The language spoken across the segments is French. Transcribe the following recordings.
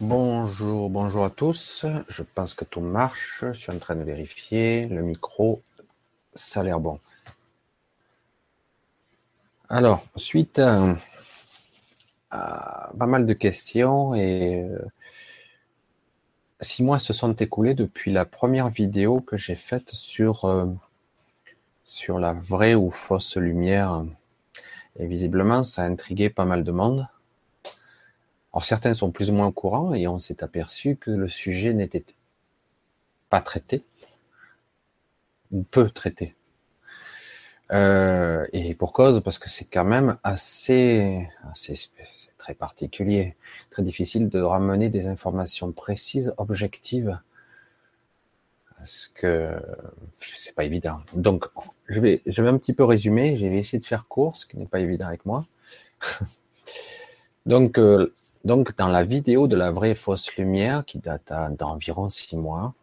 Bonjour, bonjour à tous. Je pense que tout marche. Je suis en train de vérifier. Le micro, ça a l'air bon. Alors, suite à, pas mal de questions et euh, six mois se sont écoulés depuis la première vidéo que j'ai faite sur, euh, sur la vraie ou fausse lumière. Et visiblement, ça a intrigué pas mal de monde. Alors certains sont plus ou moins au courant et on s'est aperçu que le sujet n'était pas traité ou peu traité. Euh, et pour cause, parce que c'est quand même assez, très particulier, très difficile de ramener des informations précises, objectives, parce que c'est pas évident. Donc, je vais, je vais un petit peu résumer. Je vais essayer de faire court, ce qui n'est pas évident avec moi. Donc, euh, donc, dans la vidéo de la vraie fausse lumière, qui date d'environ six mois,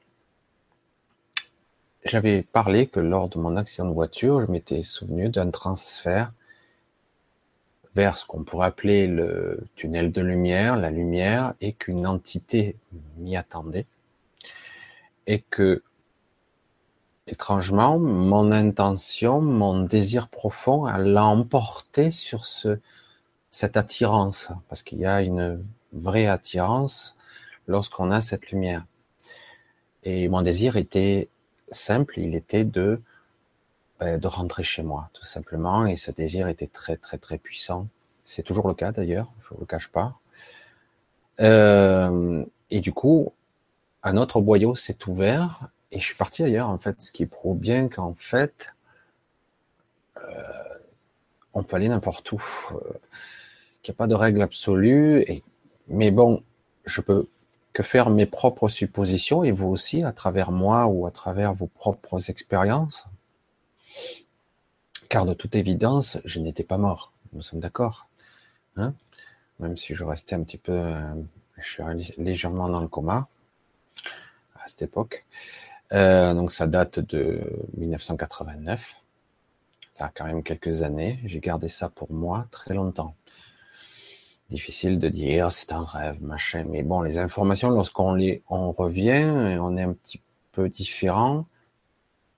j'avais parlé que lors de mon accident de voiture, je m'étais souvenu d'un transfert vers ce qu'on pourrait appeler le tunnel de lumière, la lumière, et qu'une entité m'y attendait. Et que, étrangement, mon intention, mon désir profond, l'a emporté sur ce, cette attirance, parce qu'il y a une vraie attirance lorsqu'on a cette lumière. Et mon désir était simple, il était de ben, de rentrer chez moi, tout simplement. Et ce désir était très très très puissant. C'est toujours le cas d'ailleurs, je ne le cache pas. Euh, et du coup, un autre boyau s'est ouvert et je suis parti ailleurs en fait, ce qui prouve bien qu'en fait, euh, on peut aller n'importe où. Euh, qu'il n'y a pas de règle absolue. Mais bon, je peux que faire mes propres suppositions et vous aussi, à travers moi ou à travers vos propres expériences. Car de toute évidence, je n'étais pas mort. Nous sommes d'accord. Hein? Même si je restais un petit peu, euh, je suis légèrement dans le coma à cette époque. Euh, donc ça date de 1989. Ça a quand même quelques années. J'ai gardé ça pour moi très longtemps difficile de dire, c'est un rêve, machin. Mais bon, les informations, lorsqu'on les, on revient on est un petit peu différent,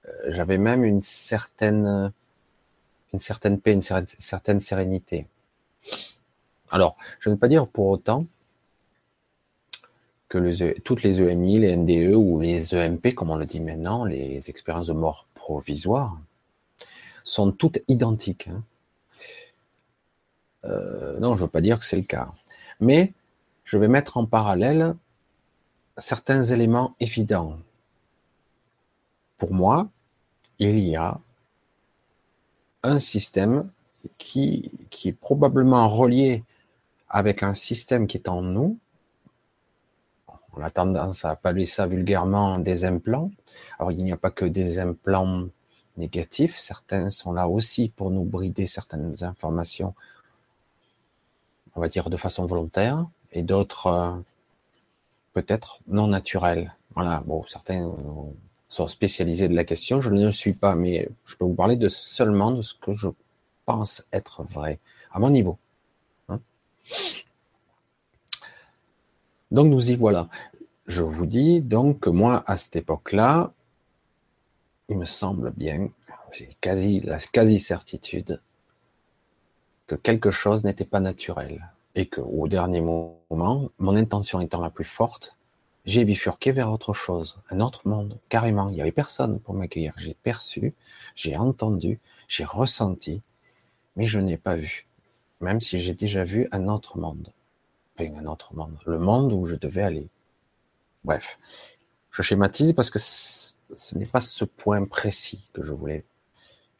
euh, j'avais même une certaine, une certaine paix, une certaine sérénité. Alors, je ne veux pas dire pour autant que e, toutes les EMI, les NDE ou les EMP, comme on le dit maintenant, les expériences de mort provisoire, sont toutes identiques. Hein. Euh, non, je ne veux pas dire que c'est le cas. Mais je vais mettre en parallèle certains éléments évidents. Pour moi, il y a un système qui, qui est probablement relié avec un système qui est en nous. On a tendance à appeler ça vulgairement des implants. Alors il n'y a pas que des implants négatifs, certains sont là aussi pour nous brider certaines informations on va dire de façon volontaire, et d'autres euh, peut-être non naturelles. Voilà, bon, certains sont spécialisés de la question, je ne le suis pas, mais je peux vous parler de seulement de ce que je pense être vrai, à mon niveau. Hein. donc nous y voilà. Je vous dis donc que moi, à cette époque-là, il me semble bien, j'ai quasi la quasi-certitude que quelque chose n'était pas naturel et que au dernier moment, mon intention étant la plus forte, j'ai bifurqué vers autre chose, un autre monde, carrément. Il n'y avait personne pour m'accueillir. J'ai perçu, j'ai entendu, j'ai ressenti, mais je n'ai pas vu. Même si j'ai déjà vu un autre monde. Enfin, un autre monde. Le monde où je devais aller. Bref. Je schématise parce que ce n'est pas ce point précis que je voulais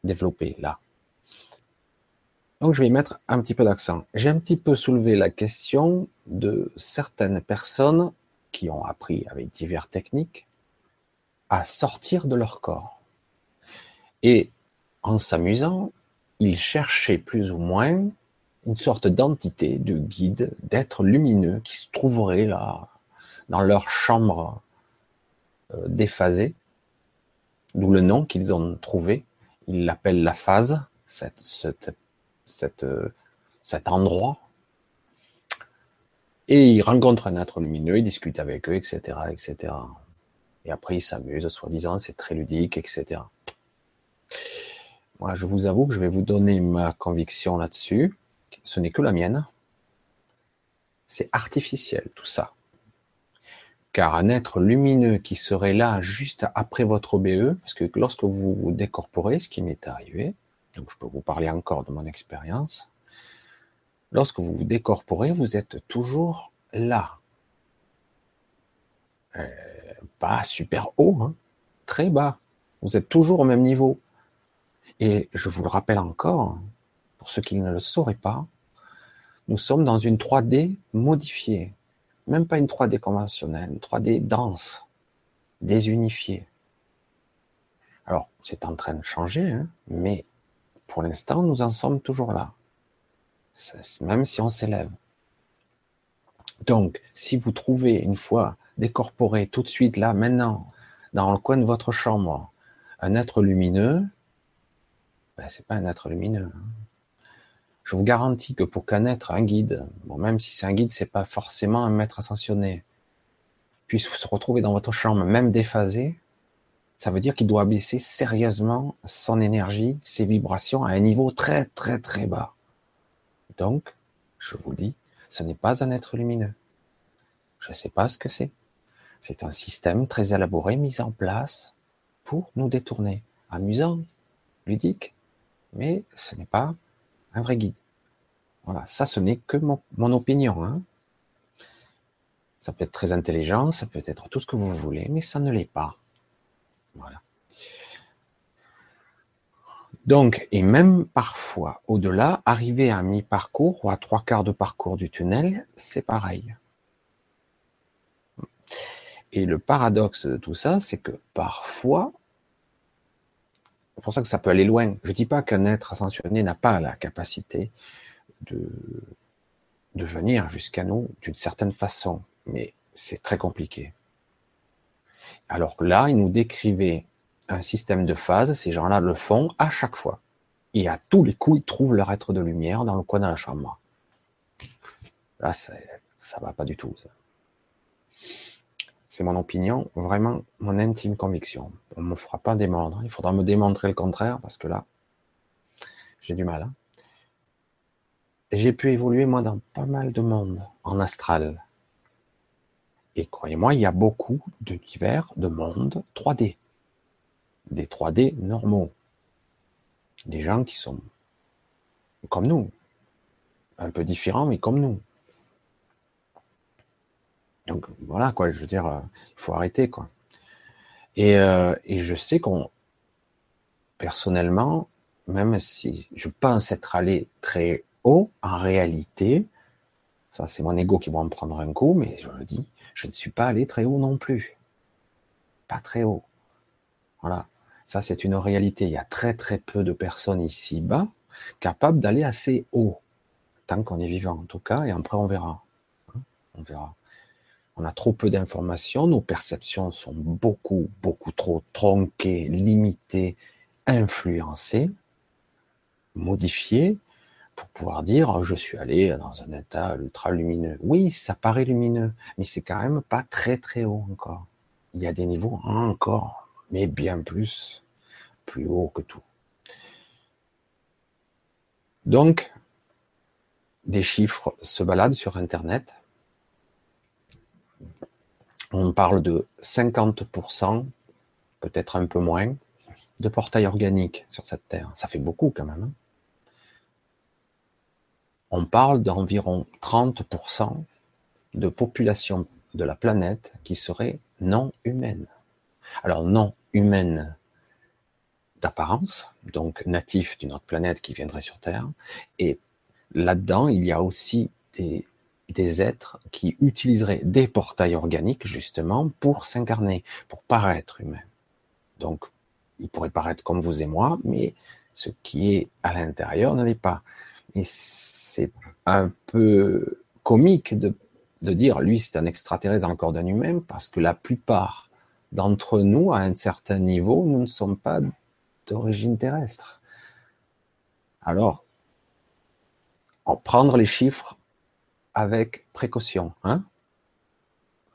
développer là. Donc je vais mettre un petit peu d'accent. J'ai un petit peu soulevé la question de certaines personnes qui ont appris avec diverses techniques à sortir de leur corps. Et en s'amusant, ils cherchaient plus ou moins une sorte d'entité, de guide, d'être lumineux qui se trouverait là, dans leur chambre euh, déphasée, d'où le nom qu'ils ont trouvé. Ils l'appellent la phase, cette, cette euh, cet endroit. Et il rencontre un être lumineux, il discute avec eux, etc., etc. Et après, il s'amuse, soi-disant, c'est très ludique, etc. Moi, je vous avoue que je vais vous donner ma conviction là-dessus. Ce n'est que la mienne. C'est artificiel, tout ça. Car un être lumineux qui serait là juste après votre OBE, parce que lorsque vous vous décorporez, ce qui m'est arrivé, donc je peux vous parler encore de mon expérience, lorsque vous vous décorporez, vous êtes toujours là. Euh, pas super haut, hein, très bas. Vous êtes toujours au même niveau. Et je vous le rappelle encore, pour ceux qui ne le sauraient pas, nous sommes dans une 3D modifiée. Même pas une 3D conventionnelle, une 3D dense, désunifiée. Alors, c'est en train de changer, hein, mais pour l'instant, nous en sommes toujours là. Même si on s'élève. Donc, si vous trouvez une fois décorporé tout de suite, là, maintenant, dans le coin de votre chambre, un être lumineux, ben, c'est pas un être lumineux. Hein. Je vous garantis que pour qu'un être, un guide, même si c'est un guide, c'est pas forcément un maître ascensionné, puisse se retrouver dans votre chambre, même déphasé, ça veut dire qu'il doit baisser sérieusement son énergie, ses vibrations à un niveau très très très bas. Donc, je vous dis, ce n'est pas un être lumineux. Je ne sais pas ce que c'est. C'est un système très élaboré, mis en place pour nous détourner. Amusant, ludique, mais ce n'est pas un vrai guide. Voilà, ça ce n'est que mon, opinion. Hein. Ça peut être très intelligent, ça peut être tout ce que vous voulez, mais ça ne l'est pas. Donc, et même parfois, au-delà, arriver à mi-parcours ou à trois quarts de parcours du tunnel, c'est pareil. Et le paradoxe de tout ça, c'est que parfois, c'est pour ça que ça peut aller loin. Je ne dis pas qu'un être ascensionné n'a pas la capacité de venir jusqu'à nous d'une certaine façon, mais c'est très compliqué. Alors que là, il nous décrivait un système de phase, ces gens-là le font à chaque fois. Et à tous les coups, ils trouvent leur être de lumière dans le coin de la chambre. Là, ça va pas du tout. C'est mon opinion, vraiment mon intime conviction. On ne me fera pas démontrer. Il faudra me démontrer le contraire parce que là, j'ai du mal. Hein. J'ai pu évoluer moi dans pas mal de monde en astral. Et croyez-moi, il y a beaucoup de divers de mondes 3D. Des 3D normaux. Des gens qui sont comme nous. Un peu différents, mais comme nous. Donc voilà quoi, je veux dire, euh, il faut arrêter quoi. Et, euh, et je sais qu'on, personnellement, même si je pense être allé très haut, en réalité, ça c'est mon ego qui va en prendre un coup, mais je le dis, je ne suis pas allé très haut non plus. Pas très haut. Voilà. Ça c'est une réalité. Il y a très très peu de personnes ici-bas capables d'aller assez haut. Tant qu'on est vivant en tout cas, et après on verra. On verra. On a trop peu d'informations, nos perceptions sont beaucoup, beaucoup trop tronquées, limitées, influencées, modifiées, pour pouvoir dire oh, je suis allé dans un état ultra lumineux. Oui, ça paraît lumineux, mais c'est quand même pas très très haut encore. Il y a des niveaux encore, mais bien plus, plus haut que tout. Donc, des chiffres se baladent sur Internet, on parle de 50%, peut-être un peu moins, de portail organique sur cette Terre. Ça fait beaucoup quand même. Hein. On parle d'environ 30% de population de la planète qui serait non humaine. Alors non humaine d'apparence, donc natif d'une autre planète qui viendrait sur Terre. Et là-dedans, il y a aussi des êtres qui utiliseraient des portails organiques justement pour s'incarner, pour paraître humain. Donc, ils pourraient paraître comme vous et moi, mais ce qui est à l'intérieur ne l'est pas. C'est un peu comique de, de dire, lui, c'est un extraterrestre corps d'un humain, parce que la plupart d'entre nous, à un certain niveau, nous ne sommes pas d'origine terrestre. Alors, en prendre les chiffres avec précaution. Hein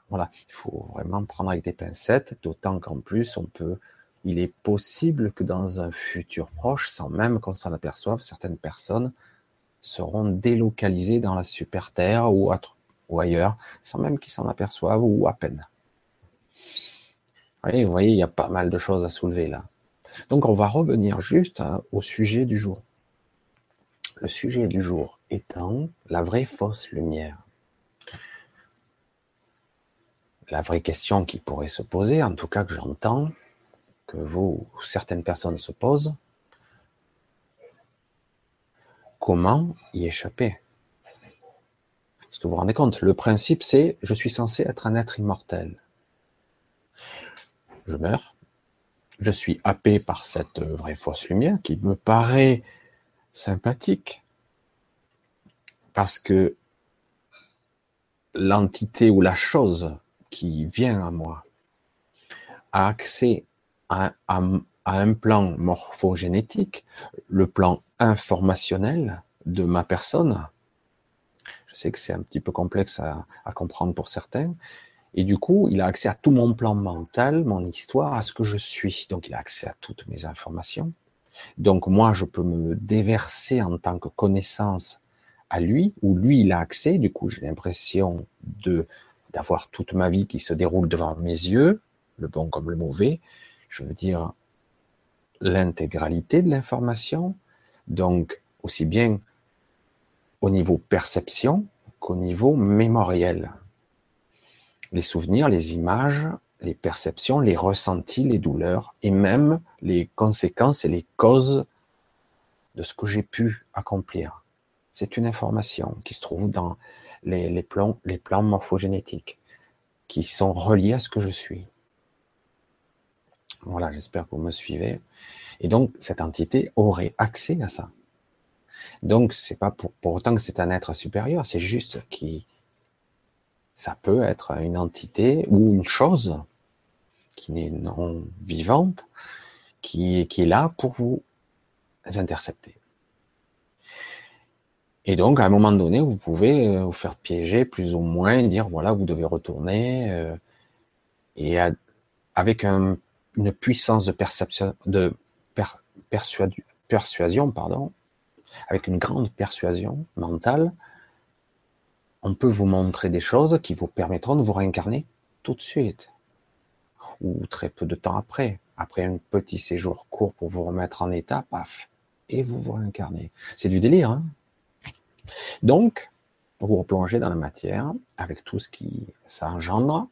voilà, il faut vraiment prendre avec des pincettes, d'autant qu'en plus, on peut, il est possible que dans un futur proche, sans même qu'on s'en aperçoive, certaines personnes seront délocalisées dans la super terre ou, ailleurs, sans même qu'ils s'en aperçoivent ou à peine. vous voyez, il y a pas mal de choses à soulever là. Donc, on va revenir juste hein, au sujet du jour. Le sujet du jour étant la vraie fausse lumière la vraie question qui pourrait se poser, en tout cas que j'entends, que vous ou certaines personnes se posent, comment y échapper. Parce que vous vous rendez compte, le principe c'est je suis censé être un être immortel. Je meurs, je suis happé par cette vraie fausse lumière qui me paraît sympathique. Parce que l'entité ou la chose qui vient à moi a accès à, un plan morphogénétique, le plan informationnel de ma personne. Je sais que c'est un petit peu complexe à, comprendre pour certains. Et du coup, il a accès à tout mon plan mental, mon histoire, à ce que je suis. Donc, il a accès à toutes mes informations. Donc, moi, je peux me déverser en tant que connaissance à lui, ou lui, il a accès. Du coup, j'ai l'impression de d'avoir toute ma vie qui se déroule devant mes yeux, le bon comme le mauvais, je veux dire l'intégralité de l'information, donc aussi bien au niveau perception qu'au niveau mémoriel. Les souvenirs, les images, les perceptions, les ressentis, les douleurs et même les conséquences et les causes de ce que j'ai pu accomplir. C'est une information qui se trouve dans les, plans, les plans morphogénétiques qui sont reliés à ce que je suis. Voilà, j'espère que vous me suivez. Et donc, cette entité aurait accès à ça. Donc, c'est pas pour, pour autant que c'est un être supérieur, c'est juste qui, ça peut être une entité ou une chose qui n'est non vivante, qui, qui est là pour vous intercepter. Et donc, à un moment donné, vous pouvez euh, vous faire piéger plus ou moins, dire voilà, vous devez retourner, euh, et avec une puissance de perception, de persuasion, pardon, avec une grande persuasion mentale, on peut vous montrer des choses qui vous permettront de vous réincarner tout de suite, ou très peu de temps après, après un petit séjour court pour vous remettre en état, paf, et vous vous réincarnez. C'est du délire, hein. Donc, vous replongez dans la matière avec tout ce qui ça engendre,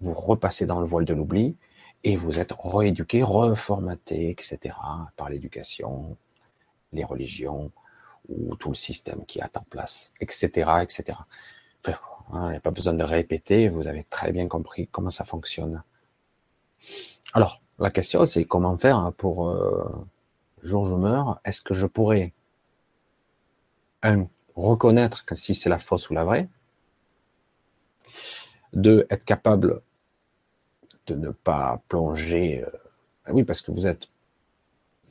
vous repassez dans le voile de l'oubli et vous êtes rééduqué, reformaté, etc. par l'éducation, les religions ou tout le système qui est en place, etc., etc. Il n'y a pas besoin de répéter, vous avez très bien compris comment ça fonctionne. Alors, la question, c'est comment faire pour euh, jour je meurs, est-ce que je pourrais un, reconnaître que si c'est la fausse ou la vraie. Deux, être capable de ne pas plonger. Euh, oui, parce que vous êtes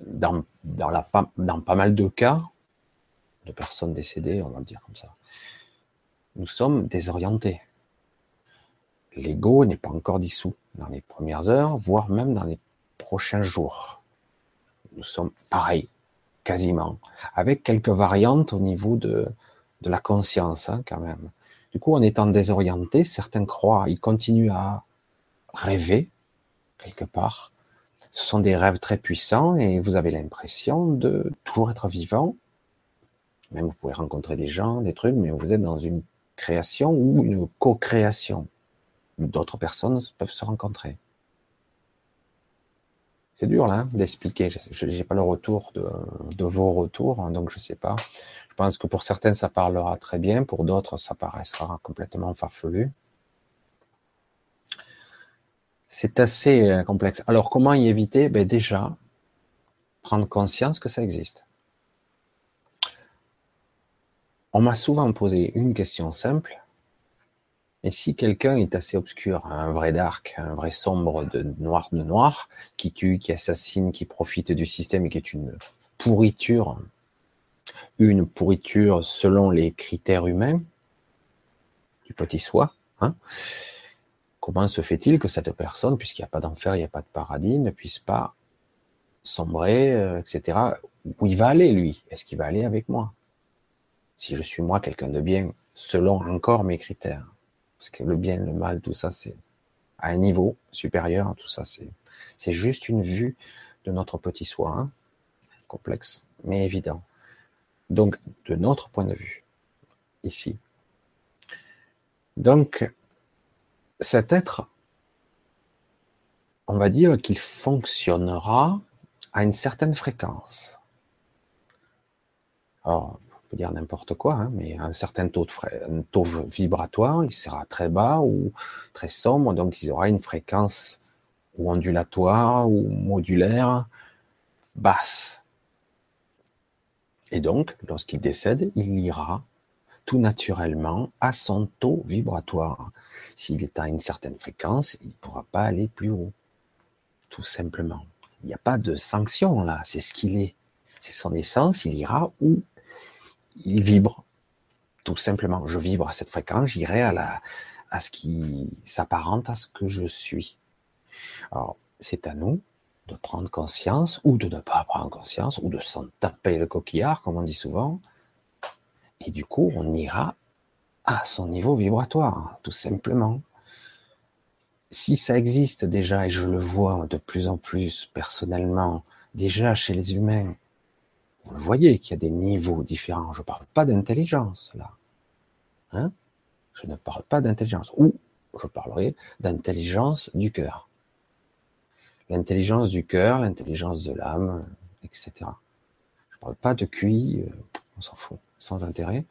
dans, dans, dans pas mal de cas de personnes décédées, on va le dire comme ça. Nous sommes désorientés. L'ego n'est pas encore dissous dans les premières heures, voire même dans les prochains jours. Nous sommes pareils quasiment, avec quelques variantes au niveau de, de la conscience, hein, quand même. Du coup, en étant désorienté, certains croient, ils continuent à rêver, quelque part. Ce sont des rêves très puissants et vous avez l'impression de toujours être vivant. Même vous pouvez rencontrer des gens, des trucs, mais vous êtes dans une création ou une co-création. D'autres personnes peuvent se rencontrer. C'est dur là d'expliquer. Je n'ai pas le retour de, vos retours, hein, donc je sais pas. Je pense que pour certains ça parlera très bien, pour d'autres ça paraîtra complètement farfelu. C'est assez euh, complexe. Alors comment y éviter? Ben Déjà, prendre conscience que ça existe. On m'a souvent posé une question simple. Et si quelqu'un est assez obscur, un vrai dark, un vrai sombre de noir de noir, qui tue, qui assassine, qui profite du système et qui est une pourriture, une pourriture selon les critères humains, du petit soi. Hein. Comment se fait-il que cette personne, puisqu'il n'y a pas d'enfer, il n'y a pas de paradis, ne puisse pas sombrer, euh, etc. Où il va aller, lui? Est-ce qu'il va aller avec moi? Si je suis moi quelqu'un de bien, selon encore mes critères. Parce que le bien, le mal, tout ça, c'est à un niveau supérieur, tout ça, c'est, c'est juste une vue de notre petit soi, hein. complexe, mais évident. Donc, de notre point de vue, ici. Donc, cet être, on va dire qu'il fonctionnera à une certaine fréquence. Alors, on peut dire n'importe quoi, hein, mais un certain taux, de un taux vibratoire, il sera très bas ou très sombre, donc il aura une fréquence ou ondulatoire ou modulaire basse. Et donc, lorsqu'il décède, il ira tout naturellement à son taux vibratoire. S'il est à une certaine fréquence, il ne pourra pas aller plus haut. Tout simplement. Il n'y a pas de sanction là, c'est ce qu'il est. C'est son essence, il ira où il vibre. Tout simplement. Je vibre à cette fréquence, j'irai à, la, à ce qui s'apparente à ce que je suis. Alors, c'est à nous de prendre conscience ou de ne pas prendre conscience ou de s'en taper le coquillard, comme on dit souvent. Et du coup, on ira à son niveau vibratoire, tout simplement. Si ça existe déjà, et je le vois de plus en plus personnellement, déjà chez les humains, vous voyez qu'il y a des niveaux différents. Je ne parle pas d'intelligence, là. Hein? Je ne parle pas d'intelligence. Ou je parlerai d'intelligence du cœur. L'intelligence du cœur, l'intelligence de l'âme, etc. Je ne parle pas de QI, euh, on s'en fout, sans intérêt.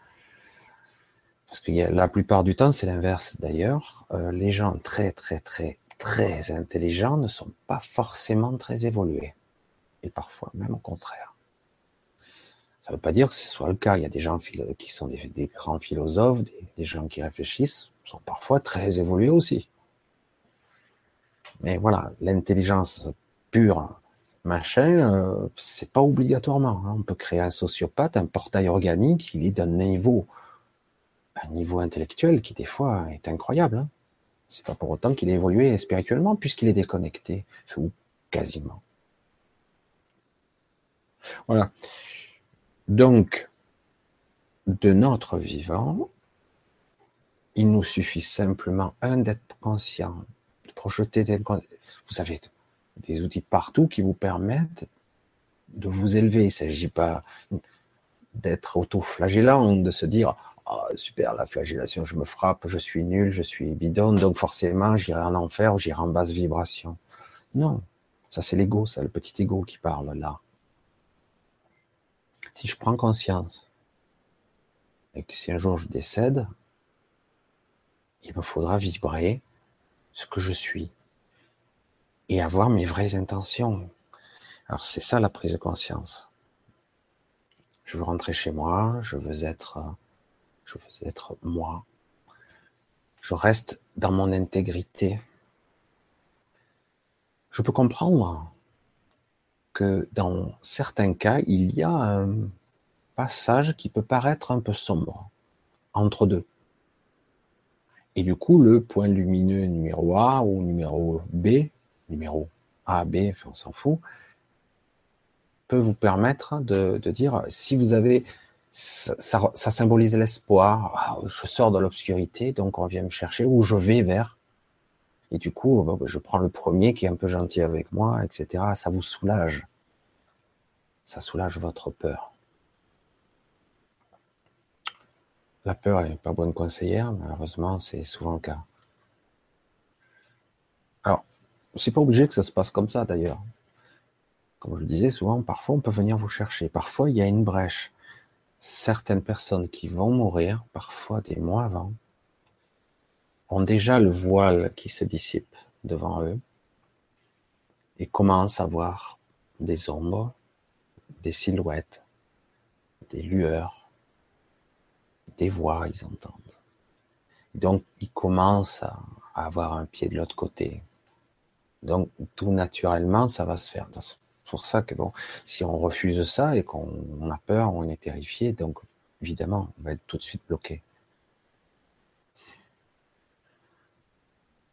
Parce que la plupart du temps, c'est l'inverse d'ailleurs. Euh, les gens très, très, très, très intelligents ne sont pas forcément très évolués. Et parfois même au contraire. Ça ne veut pas dire que ce soit le cas. Il y a des gens qui sont des, grands philosophes, des, gens qui réfléchissent, sont parfois très évolués aussi. Mais voilà, l'intelligence pure, machin, euh, c'est pas obligatoirement. Hein. On peut créer un sociopathe, un portail organique, il est d'un niveau, un niveau intellectuel qui des fois est incroyable. Hein. C'est pas pour autant qu'il est évolué spirituellement, puisqu'il est déconnecté, ou quasiment. Voilà. Donc, de notre vivant, il nous suffit simplement, un, d'être conscient, de projeter. Vous avez des outils de partout qui vous permettent de vous élever. Il ne s'agit pas d'être auto-flagellant, de se dire oh, super, la flagellation, je me frappe, je suis nul, je suis bidon, donc forcément j'irai en enfer j'irai en basse vibration. Non, ça c'est l'ego, c'est le petit ego qui parle là si je prends conscience et que si un jour je décède, il me faudra vibrer ce que je suis et avoir mes vraies intentions. Alors c'est ça la prise de conscience. Je veux rentrer chez moi, je veux être, je veux être moi. Je reste dans mon intégrité. Je peux comprendre que dans certains cas, il y a un passage qui peut paraître un peu sombre entre deux. Et du coup, le point lumineux numéro A ou numéro B, numéro A, B, on s'en fout, peut vous permettre de, dire, si vous avez, ça, ça symbolise l'espoir, ah, je sors de l'obscurité, donc on vient me chercher, ou je vais vers, et du coup, bah, je prends le premier qui est un peu gentil avec moi, etc. Ça vous soulage. Ça soulage votre peur. La peur n'est pas bonne conseillère, malheureusement, c'est souvent le cas. Alors, c'est pas obligé que ça se passe comme ça d'ailleurs. Comme je le disais souvent, parfois on peut venir vous chercher. Parfois il y a une brèche. Certaines personnes qui vont mourir, parfois des mois avant, ont déjà le voile qui se dissipe devant eux et commencent à voir des ombres, des silhouettes, des lueurs, des voix, ils entendent. donc, ils commencent à, avoir un pied de l'autre côté. Donc, tout naturellement, ça va se faire. C'est pour ça que, bon, si on refuse ça et qu'on a peur, on est terrifié, donc, évidemment, on va être tout de suite bloqué.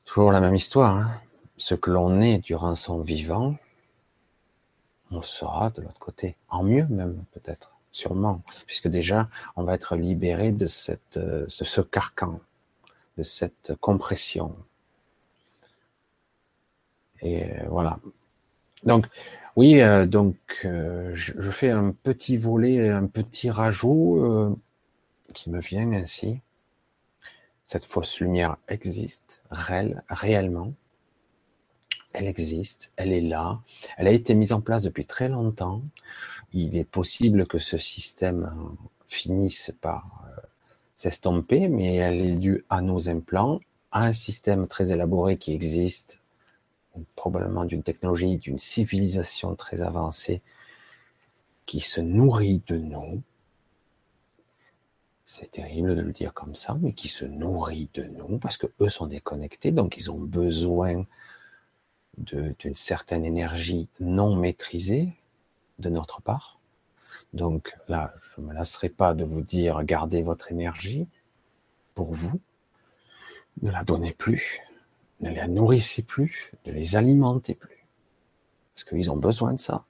Toujours la même histoire. Hein. Ce que l'on est durant son vivant, on sera de l'autre côté. En mieux même, peut-être. Sûrement. Puisque déjà, on va être libéré de, de ce carcan, de cette compression. Et euh, voilà. Donc, oui, euh, donc euh, je, fais un petit volet, un petit rajout qui me vient ainsi. Cette fausse lumière existe, réelle, réellement. Elle existe, elle est là, elle a été mise en place depuis très longtemps. Il est possible que ce système finisse par s'estomper, mais elle est due à nos implants, à un système très élaboré qui existe probablement d'une technologie, d'une civilisation très avancée qui se nourrit de nous. C'est terrible de le dire comme ça, mais qui se nourrit de nous parce que eux sont déconnectés, donc ils ont besoin d'une certaine énergie non maîtrisée de notre part. Donc là, je ne me lasserai pas de vous dire, gardez votre énergie pour vous, ne la donnez plus, ne les nourrissez plus, ne les alimentez plus. Parce qu'ils ont besoin de ça,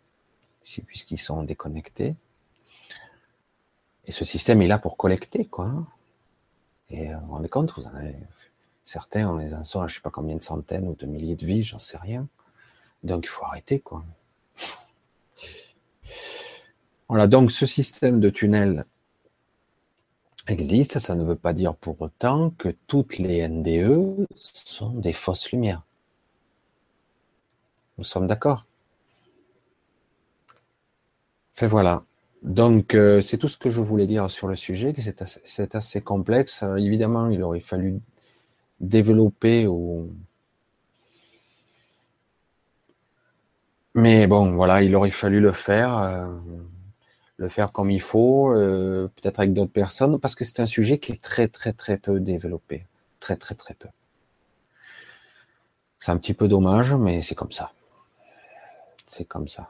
puisqu'ils sont déconnectés. Et ce système est là pour collecter, quoi. Et euh, vous vous rendez compte, vous en avez, certains, on les en je sais pas combien de centaines ou de milliers de vies, j'en sais rien. Donc il faut arrêter, quoi. Voilà, donc ce système de tunnel existe, ça ne veut pas dire pour autant que toutes les NDE sont des fausses lumières. Nous sommes d'accord? Fait voilà. Donc euh, c'est tout ce que je voulais dire sur le sujet, que c'est assez, assez, complexe. évidemment, il aurait fallu développer ou mais bon, voilà, il aurait fallu le faire. Euh, le faire comme il faut, euh, peut-être avec d'autres personnes, parce que c'est un sujet qui est très très très peu développé, très très très peu. C'est un petit peu dommage, mais c'est comme ça. C'est comme ça.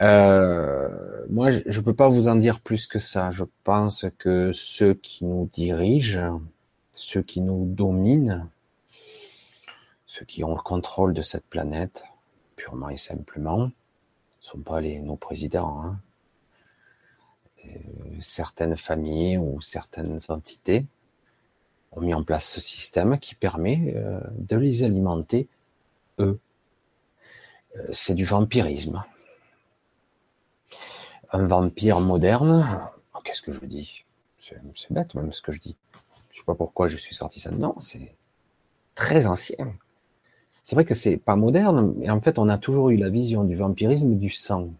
Euh, moi, je ne peux pas vous en dire plus que ça. Je pense que ceux qui nous dirigent, ceux qui nous dominent, ceux qui ont le contrôle de cette planète, purement et simplement, ne sont pas les, nos présidents. Hein. Euh, certaines familles ou certaines entités ont mis en place ce système qui permet euh, de les alimenter, eux. Euh, c'est du vampirisme. Un vampire moderne, oh, qu'est-ce que je dis? C'est bête même ce que je dis. Je sais pas pourquoi je suis sorti ça. Non, c'est très ancien. C'est vrai que c'est pas moderne, mais en fait, on a toujours eu la vision du vampirisme du sang.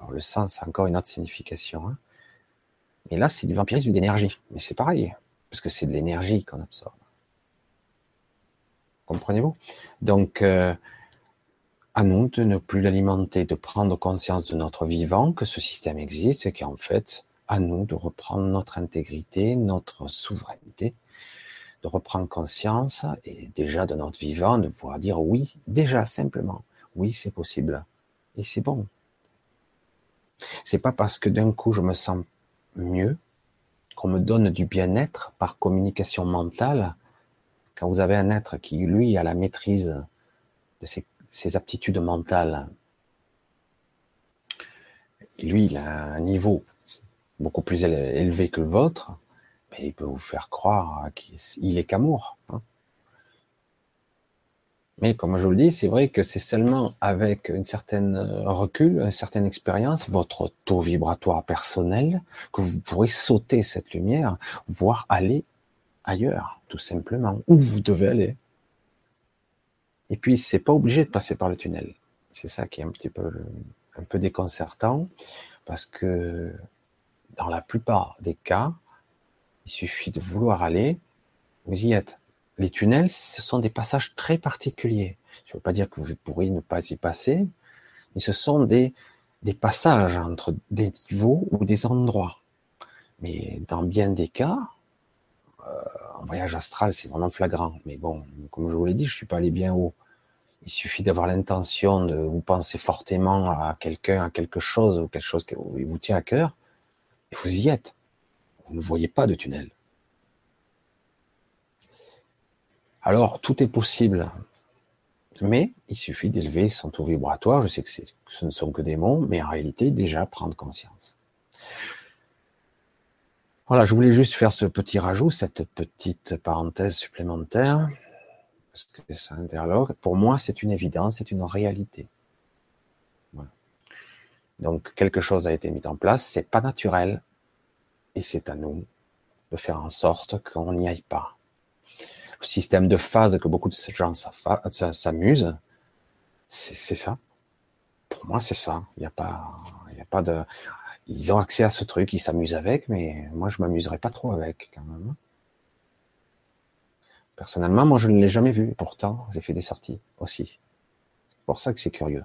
Alors, le sang, c'est encore une autre signification. Hein. Et là, c'est du vampirisme d'énergie. Mais c'est pareil, parce que c'est de l'énergie qu'on absorbe. Comprenez-vous? Donc, euh, à nous de ne plus l'alimenter, de prendre conscience de notre vivant, que ce système existe et qu'en fait, à nous de reprendre notre intégrité, notre souveraineté, de reprendre conscience et déjà de notre vivant, de pouvoir dire oui, déjà simplement, oui, c'est possible. Et c'est bon, c'est pas parce que d'un coup je me sens mieux, qu'on me donne du bien-être par communication mentale, quand vous avez un être qui, lui, a la maîtrise de ses, aptitudes mentales, lui, il a un niveau beaucoup plus élevé que le vôtre, mais il peut vous faire croire qu'il est qu'amour. Hein. Mais comme je vous le dis, c'est vrai que c'est seulement avec une certaine euh, recul, une certaine expérience, votre taux vibratoire personnel, que vous pourrez sauter cette lumière, voire aller ailleurs, tout simplement, où vous devez aller. Et puis, c'est pas obligé de passer par le tunnel. C'est ça qui est un petit peu, un peu déconcertant, parce que dans la plupart des cas, il suffit de vouloir aller, vous y êtes les tunnels, ce sont des passages très particuliers. Je ne veux pas dire que vous pourriez ne pas y passer, mais ce sont des, passages entre des niveaux ou des endroits. Mais dans bien des cas, euh, en voyage astral, c'est vraiment flagrant. Mais bon, comme je vous l'ai dit, je suis pas allé bien haut. Il suffit d'avoir l'intention de vous penser fortement à quelqu'un, à quelque chose, ou quelque chose qui vous tient à cœur, et vous y êtes. Vous ne voyez pas de tunnel. Alors, tout est possible. Mais il suffit d'élever son taux vibratoire. Je sais que ce ne sont que des mots, mais en réalité, déjà prendre conscience. Voilà, je voulais juste faire ce petit rajout, cette petite parenthèse supplémentaire, parce que ça interloque. Pour moi, c'est une évidence, c'est une réalité. Donc, quelque chose a été mis en place, c'est pas naturel, et c'est à nous de faire en sorte qu'on n'y aille pas. Système de phase que beaucoup de gens s'amusent, c'est ça. Pour moi, c'est ça. Il n'y a pas, il a pas de, ils ont accès à ce truc, ils s'amusent avec, mais moi je m'amuserais pas trop avec quand même. Personnellement, moi je ne l'ai jamais vu, pourtant j'ai fait des sorties aussi. C'est pour ça que c'est curieux.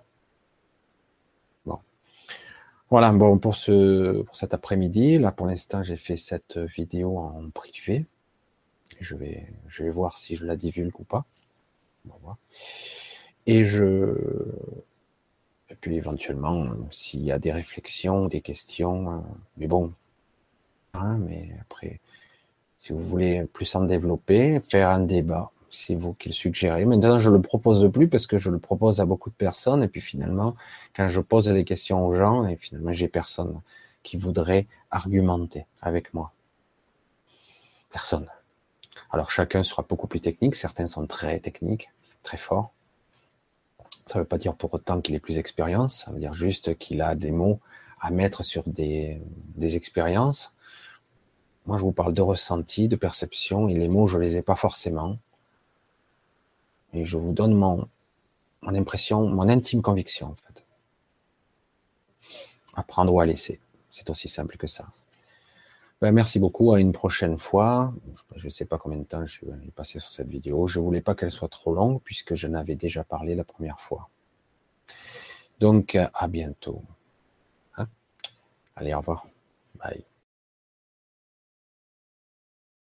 Bon. Voilà, bon, pour ce, pour cet après-midi, là, pour l'instant, j'ai fait cette vidéo en privé. Je vais, je vais voir si je la divulgue ou pas. Et je, et puis éventuellement, s'il y a des réflexions, des questions, euh, mais bon, hein, mais après, si vous voulez plus en développer, faire un débat, c'est vous qui le suggérez. Maintenant, je le propose plus parce que je le propose à beaucoup de personnes, et puis finalement, quand je pose des questions aux gens, et finalement, j'ai personne qui voudrait argumenter avec moi. Personne. Alors chacun sera beaucoup plus technique, certains sont très techniques, très forts. Ça ne veut pas dire pour autant qu'il ait plus d'expérience, ça veut dire juste qu'il a des mots à mettre sur des, expériences. Moi, je vous parle de ressenti, de perception, et les mots, je les ai pas forcément. Et je vous donne mon, impression, mon intime conviction. Apprendre ou à laisser. C'est aussi simple que ça. Ben, merci beaucoup. À une prochaine fois. Je ne sais pas combien de temps je suis passé sur cette vidéo. Je voulais pas qu'elle soit trop longue puisque je n'avais déjà parlé la première fois. Donc, à bientôt. Hein? Allez, au revoir. Bye.